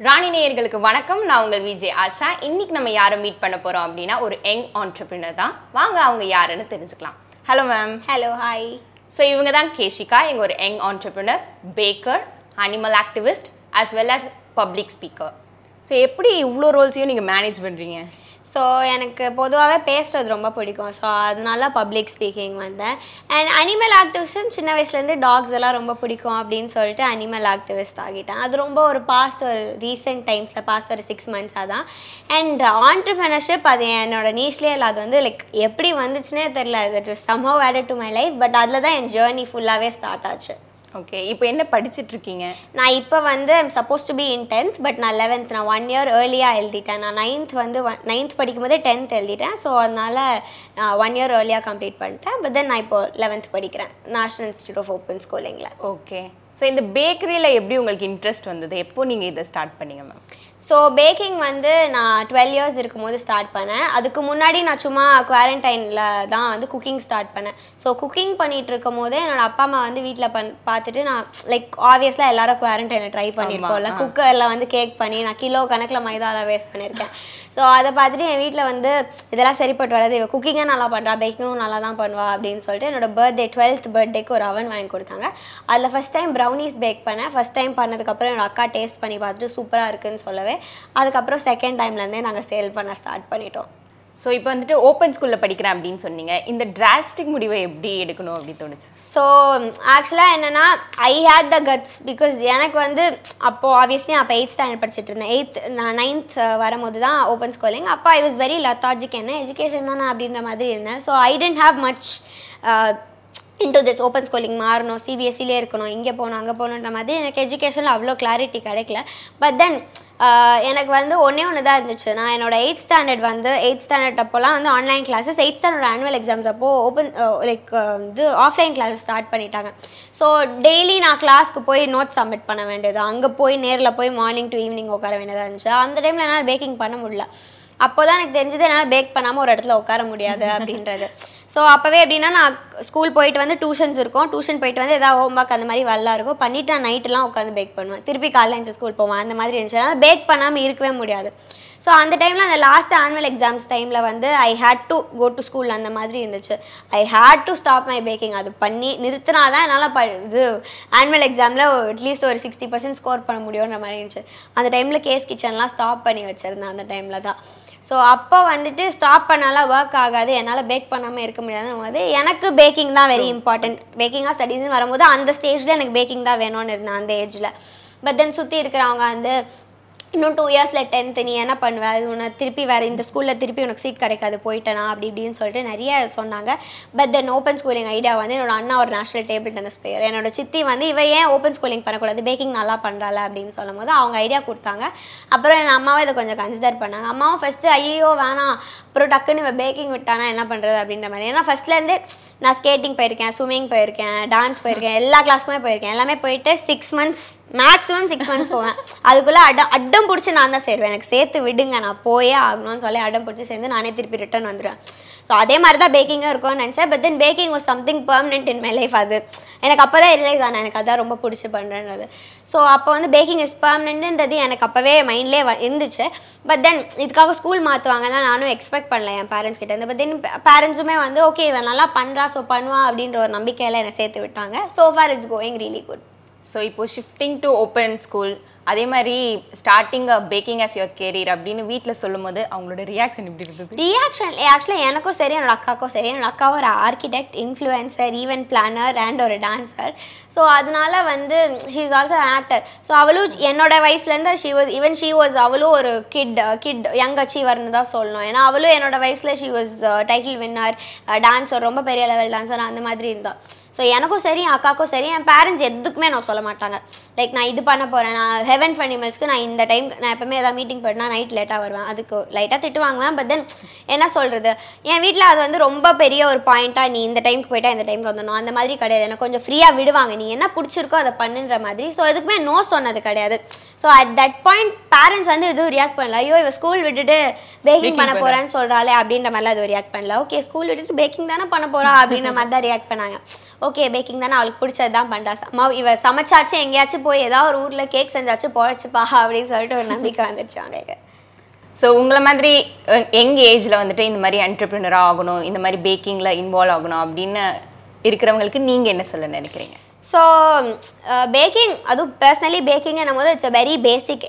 ராணி நேயர்களுக்கு வணக்கம். நான் உங்கள் விஜய் ஆஷா. இன்னைக்கு நம்ம யாரை மீட் பண்ண போறோம் அப்படின்னா ஒரு யங் ஆண்டர்பிரினர் தான். வாங்க அவங்க யாருன்னு தெரிஞ்சுக்கலாம். Hello ma'am hello hi so இவங்க தான் கேஷிகா இவங்க ஒரு young entrepreneur baker animal activist as well as public speaker so எப்படி இவ்வளோ ரோல்ஸையும் நீங்கள் மேனேஜ் பண்ணுறீங்க ஸோ எனக்கு பொதுவாகவே பேசுறது ரொம்ப பிடிக்கும். ஸோ அதனால பப்ளிக் ஸ்பீக்கிங் வந்தேன். அண்ட் அனிமல் ஆக்டிவிஸ்டும் சின்ன வயசுலேருந்து டாக்ஸ் எல்லாம் ரொம்ப பிடிக்கும் அப்படின்னு சொல்லிட்டு அனிமல் ஆக்டிவிஸ்ட் ஆகிட்டேன். அது ரொம்ப ஒரு பாஸ்ட் ஒரு ரீசெண்ட் டைம்ஸில் பாஸ்ட் ஒரு சிக்ஸ் மந்த்ஸாக தான். அண்ட் ஆண்டர்பிரினர்ஷிப் அது என்னோட நீஷ்லேயே இல்லை. அது வந்து லைக் எப்படி வந்துச்சுன்னே தெரில அது somehow added to my life but அதில் தான் என் ஜேர்னி ஃபுல்லாகவே ஸ்டார்ட் ஆச்சு. ஓகே இப்போ என்ன படிச்சிட்டு இருக்கீங்க நான் இப்போ வந்து I'm suppose to be in tenth but நான் லெவன்த் நான் ஒன் இயர் ஏர்லியாக எழுதிட்டேன். நான் நைன்த் வந்து நைன்த் படிக்கும் போதே டென்த் எழுதிட்டேன். ஸோ அதனால் ஒன் இயர் ஏர்லியாக கம்ப்ளீட் பண்ணிட்டேன். பட் தென் நான் இப்போ லெவன்த் படிக்கிறேன் நேஷனல் இன்ஸ்டியூட் ஆஃப் ஓப்பன் ஸ்கூலிங்கில் ஓகே ஸோ இந்த பேக்கரியில் எப்படி உங்களுக்கு இன்ட்ரெஸ்ட் வந்தது? எப்போ நீங்கள் இதை ஸ்டார்ட் பண்ணீங்க மேம் ஸோ பேக்கிங் வந்து நான் டுவெல் இயர்ஸ் இருக்கும்போது ஸ்டார்ட் பண்ணேன். அதுக்கு முன்னாடி நான் சும்மா குவாரண்டைனில் தான் வந்து குக்கிங் ஸ்டார்ட் பண்ணேன். ஸோ குக்கிங் பண்ணிட்டு இருக்கும் போதே என்னோட அப்பா அம்மா வந்து வீட்டில் பண் பார்த்துட்டு நான் லைக் ஆப்வியஸ்லாக எல்லாரும் குவாரண்டைனில் ட்ரை பண்ணியிருக்கோம்ல. குக்கரில் வந்து கேக் பண்ணி நான் கிலோ கணக்கில் மைதாவில் வேஸ்ட் பண்ணியிருக்கேன் ஸோ அதை பார்த்துட்டு என் வீட்டில் வந்து இதெல்லாம் சரிப்பட்டு வராது. இவ குக்கிங்கும் நல்லா பண்ணுறா பேக்கிங்கும் நல்லா தான் பண்ணுவா அப்படின்னு சொல்லிட்டு என்னோட பர்த்டே டுவெல்த் பர்த்டேக்கு ஒரு அவன் வாங்கி கொடுத்தாங்க. அதில் ஃபஸ்ட் டைம் ப்ரௌனிஸ் பேக் பண்ணேன். ஃபஸ்ட் டைம் பண்ணதுக்கப்புறம் என்னோட அக்கா டேஸ்ட் பண்ணி பார்த்துட்டு சூப்பராக இருக்குன்னு சொல்லவே அதுக்கப்புறம் செகண்ட் டைம்லேருந்தே நாங்கள் சேல் பண்ண ஸ்டார்ட் பண்ணிட்டோம். ஸோ இப்போ வந்துட்டு ஓப்பன் ஸ்கூலில் படிக்கிறேன் அப்படின்னு சொன்னீங்க. இந்த டிராஸ்டிக் முடிவை எப்படி எடுக்கணும் அப்படின்னு தோணுச்சு? ஸோ ஆக்சுவலாக என்னென்னா I had the guts because எனக்கு வந்து அப்போது ஆப்வியஸ்லி அப்போ எயித் ஸ்டாண்டர்ட் படிச்சுட்டு இருந்தேன். எயித் நான் நைன்த் வரும்போது தான் ஓப்பன் ஸ்கூலிங் அப்போ ஐ வாஸ் வெரி லத்தாஜிக் என்ன எஜுகேஷன் தானே அப்படின்ற மாதிரி இருந்தேன். So I tend have much into this open schooling மாறணும் சிபிஎஸ்சிலே இருக்கணும் இங்கே போகணும் அங்கே போகணுன்ற மாதிரி எனக்கு எஜுகேஷனில் அவ்வளோ கிளாரிட்டி கிடைக்கல. பட் தென் எனக்கு வந்து ஒன்றே ஒன்று தான் இருந்துச்சு. நான் என்னோடய எயித் ஸ்டாண்டர்ட் வந்து எயித் ஸ்டாண்டர்ட் அப்போலாம் வந்து online classes eighth standard annual exams அப்போ ஓப்பன் லைக் வந்து ஆஃப்லைன் கிளாஸஸ் ஸ்டார்ட் பண்ணிட்டாங்க. ஸோ டெய்லி நான் கிளாஸ்க்கு போய் நோட்ஸ் சப்மிட் பண்ண வேண்டியது. அங்கே போய் நேரில் போய் மார்னிங் டு ஈவினிங் உட்கார வேண்டியதாக இருந்துச்சு. அந்த டைமில் என்னால் பேக்கிங் பண்ண முடியல. அப்போ தான் எனக்கு தெரிஞ்சது என்னால் பேக் பண்ணாமல் ஒரு இடத்துல உட்கார முடியாது அப்படின்றது. ஸோ அப்போவே எப்படின்னா நான் ஸ்கூல் போயிட்டு வந்து டியூஷன்ஸ் இருக்கும். டியூஷன் போயிட்டு வந்து ஏதாவது ஹோம் ஒர்க் அந்த மாதிரி வரலா இருக்கும். பண்ணிட்டு நான் நைட்டுலாம் உட்காந்து பேக் பண்ணுவேன். திருப்பி காலையில் எழுந்து ஸ்கூல் போவேன். அந்த மாதிரி இருந்துச்சு. அதனால் பேக் பண்ணாமல் இருக்கவே முடியாது. ஸோ அந்த டைமில் அந்த லாஸ்ட் ஆனுவல் எக்ஸாம்ஸ் டைமில் வந்து I had to go to school அந்த மாதிரி இருந்துச்சு. I had to stop my baking அது பண்ணி நிறுத்தினா தான் என்னால் ப இது ஆனுவல் எக்ஸாமில் அட்லீஸ்ட் ஒரு சிக்ஸ்டி பர்சன்ட் ஸ்கோர் பண்ண முடியுன்ற மாதிரி இருந்துச்சு. அந்த டைமில் கேஸ் கிச்சன்லாம் ஸ்டாப் பண்ணி வச்சுருந்தேன் அந்த டைமில் தான். ஸோ அப்போ வந்துட்டு ஸ்டாப் பண்ணாலாம் ஒர்க் ஆகாது. என்னால் பேக் பண்ணாமல் இருக்க முடியாதுன்னு போது எனக்கு பேக்கிங் தான் வெரி இம்பார்ட்டன்ட் பேக்கிங்காக ஸ்டடீஸ்னு வரும்போது அந்த ஸ்டேஜில் எனக்கு பேக்கிங் தான் வேணும்னு இருந்தேன் அந்த ஏஜில் பட் தென் சுற்றி இருக்கிறவங்க வந்து இன்னும் டூ இயர்ஸில் டென்த்து நீ என்ன பண்ணுவ? அது உன்னை திருப்பி வேறு இந்த ஸ்கூலில் திருப்பி உனக்கு சீட் கிடைக்காது போயிட்டேனா? அப்படி இப்படின்னு சொல்லிட்டு நிறைய சொன்னாங்க. But then open schooling idea வந்து என்னோட அண்ணா ஒரு நேஷனல் டேபிள் டென்னிஸ் பிளேயர் என்னோட சித்தி வந்து இவ ஏன் ஓப்பன் ஸ்கூலிங் பண்ணக்கூடாது? பேக்கிங் நல்லா பண்ணுறாள் அப்படின்னு சொல்லும் போது அவங்க ஐடியா கொடுத்தாங்க. அப்புறம் என் அம்மாவும் இதை கொஞ்சம் கன்சிடர் பண்ணாங்க. அம்மாவும் ஃபஸ்ட்டு ஐயோ வேணாம். அப்புறம் டக்குன்னு இவ பேக்கிங் விட்டானா என்ன பண்ணுறது அப்படின்ற மாதிரி. ஏன்னா ஃபஸ்ட்லேருந்தே நான் ஸ்கேட்டிங் போயிருக்கேன் ஸ்விம்மிங் போயிருக்கேன் டான்ஸ் போயிருக்கேன் எல்லா கிளாஸ்க்குமே போயிருக்கேன். எல்லாமே போயிட்டு six months maximum six months போவேன். அதுக்குள்ளே அடம் அடம் பிடிச்சி நான் தான் சேருவேன். எனக்கு சேர்த்து விடுங்க நான் போயே ஆகணும்னு சொல்லி அடம் பிடிச்சி சேர்ந்து நானே திருப்பி ரிட்டர்ன் வந்துடுவேன் ஸோ அதே மாதிரி தான் பேக்கிங்கும் இருக்கும்னு நினச்சேன். But then baking was something permanent in my life அது. எனக்கு அப்போ தான் ரியலைஸ் ஆனேன் எனக்கு அதான் ரொம்ப பிடிச்சி பண்ணுறேன்றது ஸோ அப்போ வந்து பேக்கிங் இஸ் பர்மனெண்ட்டுன்றது எனக்கு அப்போவே மைண்ட்லேயே இருந்துச்சு. பட் தென் இதுக்காக ஸ்கூல் மாற்றுவாங்கன்னா நானும் எக்ஸ்பெக்ட் பண்ணல என் பேரண்ட்ஸ் கிட்ட இருந்து. பட் தென் பேரண்ட்ஸுமே வந்து ஓகே இவன் நல்லா பண்ணுறா ஸோ பண்ணுவா அப்படின்ற ஒரு நம்பிக்கையில் என்னை சேர்த்து விட்டாங்க. So for it's going really good so இப்போ ஷிஃப்டிங் டு ஓப்பன் ஸ்கூல் அதே மாதிரி starting baking as your career அப்படின்னு வீட்டில் சொல்லும்போது அவங்களோட ரியாக்ஷன் எப்படி இருந்தது? ரியாக்ஷன் ஆக்சுவலாக eh, எனக்கும் சரி என்னோட அக்காவுக்கும் சரி. என்னோட அக்கா ஒரு architect influencer event planner and ஒரு டான்ஸர் ஸோ அதனால வந்து she is also actor so அவளும் என்னோட வயசுலேருந்து she was even she was அவளும் ஒரு கிட் கிட் யங் அச்சீவர்னு தான் சொல்லணும். ஏன்னா அவளும் என்னோட வயசில் she was title winner dancer ரொம்ப பெரிய லெவல் டான்ஸர் அந்த மாதிரி இருந்தாள் ஸோ எனக்கும் சரி என் அக்காவுக்கும் சரி என் பேரண்ட்ஸ் எதுக்குமே நான் சொல்ல மாட்டாங்க. லைக் நான் இது பண்ண போகிறேன் நான் ஹெவன் ஃபார் நான் இந்த டைம் நான் எப்பவுமே ஏதாவது மீட்டிங் போயிட்டுனா நைட் லேட்டாக வருவேன். அதுக்கு லைட்டாக திட்டு வாங்குவேன் பட் தென் என்ன சொல்கிறது என் வீட்டில் அது வந்து ரொம்ப பெரிய ஒரு பாயிண்ட்டாக நீ இந்த டைம்க்கு போயிட்டா இந்த டைமுக்கு வந்துடணும். அந்த மாதிரி கிடையாது. எனக்கு கொஞ்சம் ஃப்ரீயாக விடுவாங்க. நீ என்ன பிடிச்சிருக்கோ அதை பண்ணுன்ற மாதிரி. ஸோ எதுக்குமே நோ சொன்னது கிடையாது. So at that point parents வந்து எதுவும் ரியாக்ட் பண்ணல. ஐயோ இவ ஸ்கூல் விட்டுட்டு பேக்கிங் பண்ண போறேன்னு சொல்றாளே அப்படின்ற மாதிரிலாம் எதுவும் ரியாக்ட் பண்ணல. ஓகே ஸ்கூல் விட்டுட்டு பேக்கிங் தானே பண்ண போறா? அப்படின்ற மாதிரி தான் ரியாக்ட் பண்ணாங்க. ஓகே பேக்கிங் தானே அவளுக்கு பிடிச்சது தான் பண்ணுறா இவ சமைச்சாச்சும் எங்கேயாச்சும் போய் ஏதாவது ஒரு ஊரில் கேக் செஞ்சாச்சும் பொழைச்சுப்பா அப்படின்னு சொல்லிட்டு ஒரு நம்பிக்கை வந்துருச்சு அவங்களுக்கு ஸோ உங்களை மாதிரி எங்க ஏஜ்ல வந்துட்டு இந்த மாதிரி என்டர்பிரினராக ஆகணும் இந்த மாதிரி பேக்கிங்ல இன்வால்வ் ஆகணும் அப்படின்னு இருக்கிறவங்களுக்கு நீங்க என்ன சொல்ல நினைக்கிறீங்க? ஸோ பேக்கிங் அதுவும் பர்சனலி பேக்கிங் போது it's a very basic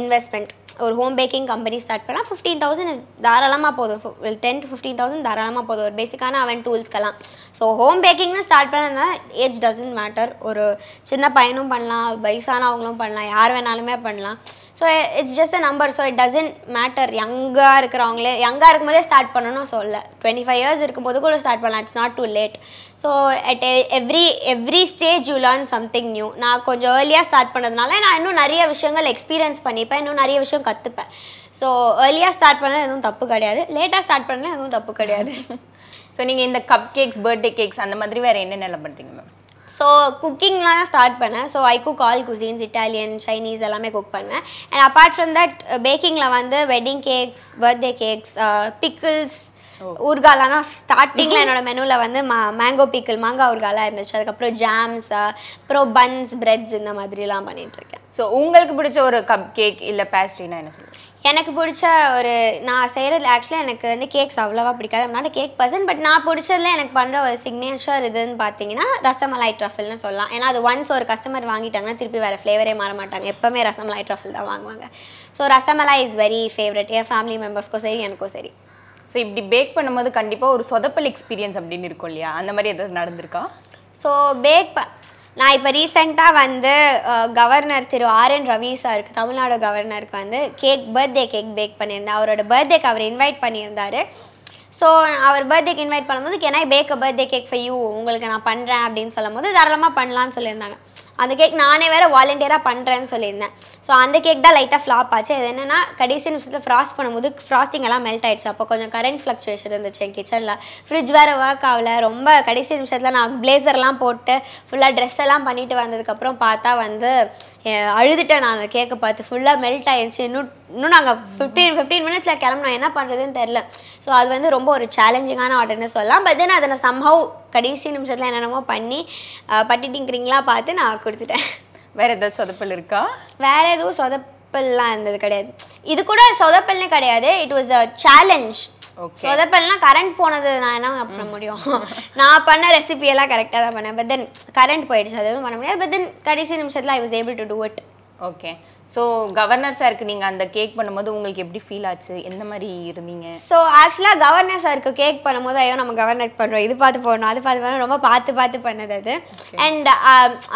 investment ஒரு ஹோம் பேக்கிங் கம்பெனி ஸ்டார்ட் பண்ணால் ஃபிஃப்டீன் தௌசண்ட் இஸ் தாராளமாக போதும். டென் டு ஃபிஃப்டீன் தௌசண்ட் தாராளமாக போதும். ஒரு பேசிக்கான அவன் டூல்ஸ்க்கெல்லாம் ஸோ ஹோம் பேக்கிங்னு ஸ்டார்ட் பண்ணதுனா ஏஜ் டசன்ட் மேட்டர் ஒரு சின்ன பையனும் பண்ணலாம் வயசானவங்களும் பண்ணலாம் யார் வேணாலுமே பண்ணலாம். So it's just a number so it doesn't matter யங்காக இருக்கிறவங்களே யங்காக இருக்கும்போதே ஸ்டார்ட் பண்ணணும் சொல்ல டுவெண்ட்டி ஃபைவ் இயர்ஸ் இருக்கும்போது கூட ஸ்டார்ட் பண்ணலாம். It's not too late so at every every stage you learn something new நான் கொஞ்சம் ஏர்லியாக ஸ்டார்ட் பண்ணதுனால நான் இன்னும் நிறைய விஷயங்கள் எக்ஸ்பீரியன்ஸ் பண்ணிப்பேன். இன்னும் நிறைய விஷயம் கற்றுப்பேன் ஸோ ஏர்லியாக ஸ்டார்ட் பண்ணது எதுவும் தப்பு கிடையாது. லேட்டாக ஸ்டார்ட் பண்ணல எதுவும் தப்பு கிடையாது. ஸோ நீங்கள் இந்த கப் கேக்ஸ் பர்த்டே கேக்ஸ் அந்த மாதிரி வேறு என்னென்ன பண்ணுறீங்க மேம் ஸோ குக்கிங்லாம் ஸ்டார்ட் பண்ணேன். So I cook all cuisines Italian Chinese எல்லாமே குக் பண்ணேன் அண்ட் அப்பார்ட் ஃப்ரம் தட் பேக்கிங்கில் வந்து wedding cakes birthday cakes pickles ஊர்காலாம் தான் ஸ்டார்டிங்கில் என்னோட மெனுவில் வந்து மா மேங்கோ பிக்கிள் மாங்காய் ஊர்காலாம் இருந்துச்சு. அதுக்கப்புறம் ஜாம்ஸ் அப்புறம் பன்ஸ் பிரெட்ஸ் இந்த மாதிரிலாம் பண்ணிட்டு இருக்கேன். ஸோ உங்களுக்கு பிடிச்ச ஒரு கப் கேக் இல்ல பேஸ்ட்ரினா என்ன சொல்லுங்க எனக்கு பிடிச்ச ஒரு நான் செய்கிறது ஆக்சுவலாக எனக்கு வந்து கேக்ஸ் அவ்வளோவா பிடிக்காது. அதனால கேக் பர்சன் பட் நான் பிடிச்சதுல எனக்கு பண்ணுற ஒரு சிக்னேச்சர் இதுன்னு பார்த்தீங்கன்னா ரசமலாய் ட்ரஃபிள்னு சொல்லலாம். ஏன்னா அது ஒன்ஸ் ஒரு கஸ்டமர் வாங்கிட்டாங்கன்னா திருப்பி வேறு ஃப்ளேவரே மாற மாட்டாங்க. எப்போவுமே ரசமலாய் ட்ரஃபிள் தான் வாங்குவாங்க. So rasmalai is very favourite N family மெம்பர்ஸ்க்கும் சரி எனக்கும் சரி. ஸோ இப்படி பேக் பண்ணும்போது கண்டிப்பா ஒரு சொதப்பல் எக்ஸ்பீரியன்ஸ் அப்படின்னு இருக்கும் இல்லையா? அந்த மாதிரி எதாவது நடந்திருக்கா? ஸோ பேக் ப நான் இப்போ ரீசெண்டாக வந்து governor Thiru R N Ravi சாருக்கு தமிழ்நாடு கவர்னருக்கு வந்து கேக் பர்த்டே கேக் பேக் பண்ணியிருந்தேன். அவரோட பர்த்டேக்கு அவர் இன்வைட் பண்ணியிருந்தாரு. ஸோ அவர் பர்த்டேக்கு இன்வைட் பண்ணும்போது can I bake birthday cake for you உங்களுக்கு நான் பண்ணுறேன் அப்படின்னு சொல்லும் போது தாராளமாக பண்ணலான்னு சொல்லியிருந்தாங்க. அந்த கேக் நானே வேறு வாலண்டியராக பண்ணுறேன்னு சொல்லியிருந்தேன். ஸோ அந்த கேக் தான் லைட்டாக ஃப்ளாப் ஆச்சு. அது என்னென்னா கடைசி நிமிஷத்தில் ஃப்ராஸ்ட் பண்ணும்போது ஃப்ராஸ்டிங் எல்லாம் மெல்ட் ஆயிடுச்சு. அப்போ கொஞ்சம் கரண்ட் ஃப்ளக்சுவேஷன் இருந்துச்சு என் கிச்சனில் ஃப்ரிட்ஜ் வேறு ஒர்க் ஆகல. ரொம்ப கடைசி நிமிஷத்தில் நான் பிளேசர்லாம் போட்டு ஃபுல்லாக ட்ரெஸ் எல்லாம் பண்ணிட்டு வந்ததுக்கப்புறம் பார்த்தா வந்து அழுதுட்டேன் நான் அந்த கேக்கை பார்த்து. ஃபுல்லாக மெல்ட் ஆயிடுச்சு இன்னும் இன்னும் நாங்கள் ஃபிஃப்டீன் ஃபிஃப்டீன் மினிட்ஸில் கிளம்பணும் என்ன பண்ணுறதுன்னு தெரில ஸோ அது வந்து ரொம்ப ஒரு சேலஞ்சிங்கான ஆர்டர்னு சொல்லலாம். பட் தென் அதை நான் சம்ஹவ் கடைசி நிமிஷத்தில் என்னென்னமோ பண்ணி பட்டிட்டிங்கிறீங்களா பார்த்து நான் கொடுத்துட்டேன். வேற ஏதாவது சொதப்பல் இருக்கா? வேற எதுவும் சொதப்பல்லாம் இருந்தது கிடையாது. இது கூட சொதப்பல்னே கிடையாது. It was a challenge Okay. சொதப்பல்னா கரண்ட் போனது நான் என்ன பண்ண முடியும்? நான் பண்ண ரெசிபி எல்லாம் கரெக்டாக தான் பண்ணேன். பட் தென் கரண்ட் போயிடுச்சு. அது எதுவும் பண்ண முடியாது. பட் தென் கடைசி நிமிஷத்தில் I was able to do it okay so governor சாருக்கு நீங்க அந்த கேக் பண்ணும்போது உங்களுக்கு எப்படி ஃபீல் ஆச்சு? எந்த மாதிரி இருந்தீங்க? ஸோ ஆக்சுவலாக கவர்னர் சாருக்கு கேக் பண்ணும்போது ஐயோ நம்ம கவர்னருக்கு பண்ணுறோம் இது பார்த்து போடணும் அது பார்த்து பண்ணணும் ரொம்ப பார்த்து பார்த்து பண்ணது அது. அண்ட்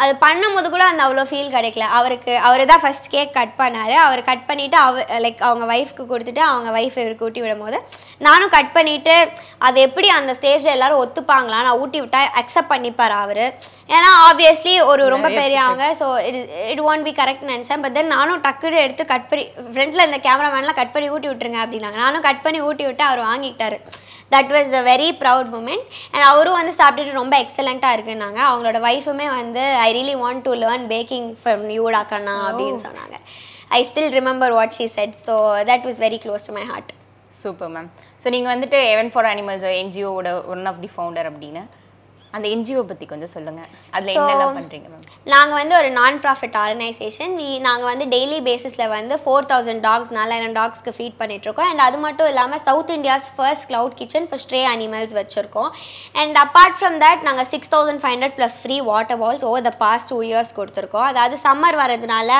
அது பண்ணும்போது கூட அந்த அவ்வளோ ஃபீல் கிடைக்கல. அவருக்கு அவர் தான் ஃபர்ஸ்ட் கேக் கட் பண்ணார். அவர் கட் பண்ணிவிட்டு அவர் லைக் அவங்க ஒய்ஃப்க்கு கொடுத்துட்டு அவங்க ஒய்ஃப் இவருக்கு ஊட்டி விடும்போது நானும் கட் பண்ணிவிட்டு அது எப்படி அந்த ஸ்டேஜில் எல்லாரும் ஒத்துப்பாங்களா நான் ஊட்டி விட்டா அக்செப்ட் பண்ணிப்பார் அவர். ஏன்னா ஆப்வியஸ்லி ஒரு ரொம்ப பெரியவங்க so it it won't be correct நினச்சேன். பட் தென் நானும் டக்குனு எடுத்து கட் பண்ணி ஃப்ரண்ட்டில் இந்த கேமராமேன்லாம் கட் பண்ணி ஊட்டி விட்டுருங்க அப்படின்னாங்க. நானும் கட் பண்ணி ஊட்டி விட்டு அவர் வாங்கிக்கிட்டாரு that was the very proud moment and அவரும் வந்து சாப்பிட்டுட்டு ரொம்ப எக்ஸலண்ட்டாக இருக்குன்னாங்க. அவங்களோட ஒய்ஃபுமே வந்து I really want to learn baking from யூடா கண்ணா அப்படின்னு சொன்னாங்க. I still remember what she said so that was very close to my heart super ma'am so நீங்க வந்துட்டு எவன் ஃபார் அனிமல்ஸ் என்ஜிஓவோட ஒன் ஆஃப் தி ஃபவுண்டர் அப்படின்னு அந்த NGO பத்தி கொஞ்சம் சொல்லுங்க. அதுல என்னெல்லாம் பண்றீங்க மேம் நாங்கள் வந்து ஒரு நான் ப்ராஃபிட் ஆர்கனைசேஷன் வி நாங்கள் வந்து டெய்லி பேசிஸில் வந்து ஃபோர் தௌசண்ட் டாக்ஸ் நாலாயிரம் டாக்ஸ்க்கு ஃபீட் பண்ணிகிட்ருக்கோம் அண்ட் அது மட்டும் இல்லாமல் South India's first cloud kitchen for stray animals வச்சுருக்கோம். அண்ட் அப்பார்ட் ஃப்ரம் தட் நாங்கள் six thousand five hundred plus free water bowls over the past two years கொடுத்துருக்கோம். அதாவது சம்மர் வரதுனால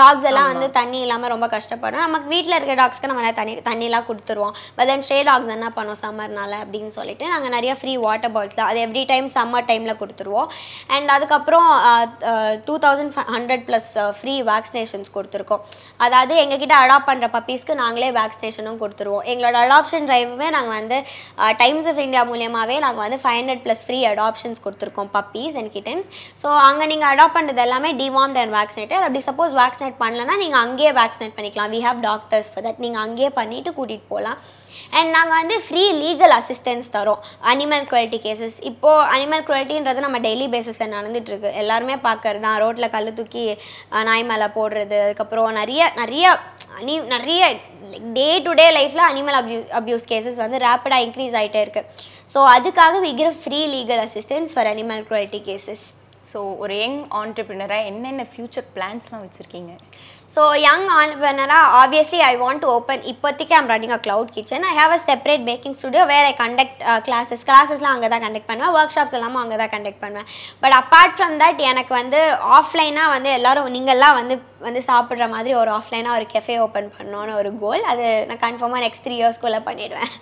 டாக்ஸ் எல்லாம் வந்து தண்ணி இல்லாமல் ரொம்ப கஷ்டப்படும். நமக்கு வீட்டில் இருக்க டாக்ஸ்க்கு நம்ம தண்ணி தண்ணிலாம் கொடுத்துருவோம். பட் தென் ஸ்ட்ரே டாக்ஸ் என்ன பண்ணும் சம்மர்னால அப்படின்னு சொல்லிட்டு நாங்கள் நிறைய ஃப்ரீ வாட்டர் பால்ஸ் அது எவ்ரி டைம் சம்மர் டைமில் கொடுத்துருவோம். அண்ட் அதுக்கப்புறம் two thousand hundred plus free vaccinations கொடுத்துருக்கோம். அதாவது எங்ககிட்ட அடாப்ட் பண்ணுற பப்பீஸ்க்கு நாங்களே வேக்சினேஷனும் கொடுத்துருவோம். எங்களோட அடாப்ஷன் ட்ரைவுமே நாங்கள் வந்து டைம்ஸ் ஆஃப் இந்தியா மூலியமாகவே நாங்கள் வந்து five hundred plus free adoptions கொடுத்துருக்கோம் பப்பீஸ் அண்ட் கிட்டன்ஸ் ஸோ அங்கே நீங்கள் அடாப்ட் பண்ணுறது எல்லாமே டிவார்ம்ட் அண்ட் வேக்சினேட்டட் அப்படி சப்போஸ் வேக்சினேட் பண்ணலன்னா நீங்கள் அங்கேயே வேக்சினேட் பண்ணிக்கலாம். We have doctors for that நீங்கள் அங்கேயே பண்ணிவிட்டு கூட்டிகிட்டு போகலாம். அண்ட் நாங்கள் வந்து ஃப்ரீ லீகல் அசிஸ்டன்ஸ் தரோம். அனிமல் குவாலிட்டி கேசஸ் இப்போது அனிமல் குவாலிட்டின்றது நம்ம டெய்லி பேசிஸில் நடந்துகிட்ருக்கு எல்லாருமே பார்க்கறது தான் ரோட்டில் கல் தூக்கி நாய் மேலே போடுறது அதுக்கப்புறம் நிறைய நிறைய அனி நிறைய டே டு டே லைஃப்பில் அனிமல் அப்யூஸ் அப்யூஸ் கேசஸ் வந்து ரேப்பிடாக இன்க்ரீஸ் ஆகிட்டே இருக்குது ஸோ அதுக்காக we give free legal assistance for animal cruelty cases so ஒரு யங் ஆண்டர்பிரினராக என்னென்ன ஃப்யூச்சர் பிளான்ஸ்லாம் வச்சுருக்கீங்க? So young ஆண்டர்பனராக obviously I want to open இப்போதைக்கு I'm running a cloud kitchen I have a separate baking studio where I conduct classes கிளாஸஸ்லாம் அங்கே தான் conduct பண்ணுவேன். Work shops எல்லாமே அங்கே தான் கண்டக்ட் பண்ணுவேன். பட் அப்பார்ட் ஃப்ரம் தட் எனக்கு வந்து ஆஃப்லைனாக வந்து எல்லாரும் நீங்கள்லாம் வந்து வந்து சாப்பிட்ற மாதிரி ஒரு ஆஃப்லைனாக ஒரு கெஃபே ஓப்பன் பண்ணோன்னு ஒரு கோல் அது நான் கன்ஃபார்மாக நெக்ஸ்ட் த்ரீ இயர்ஸ்க்குள்ளே பண்ணிவிடுவேன்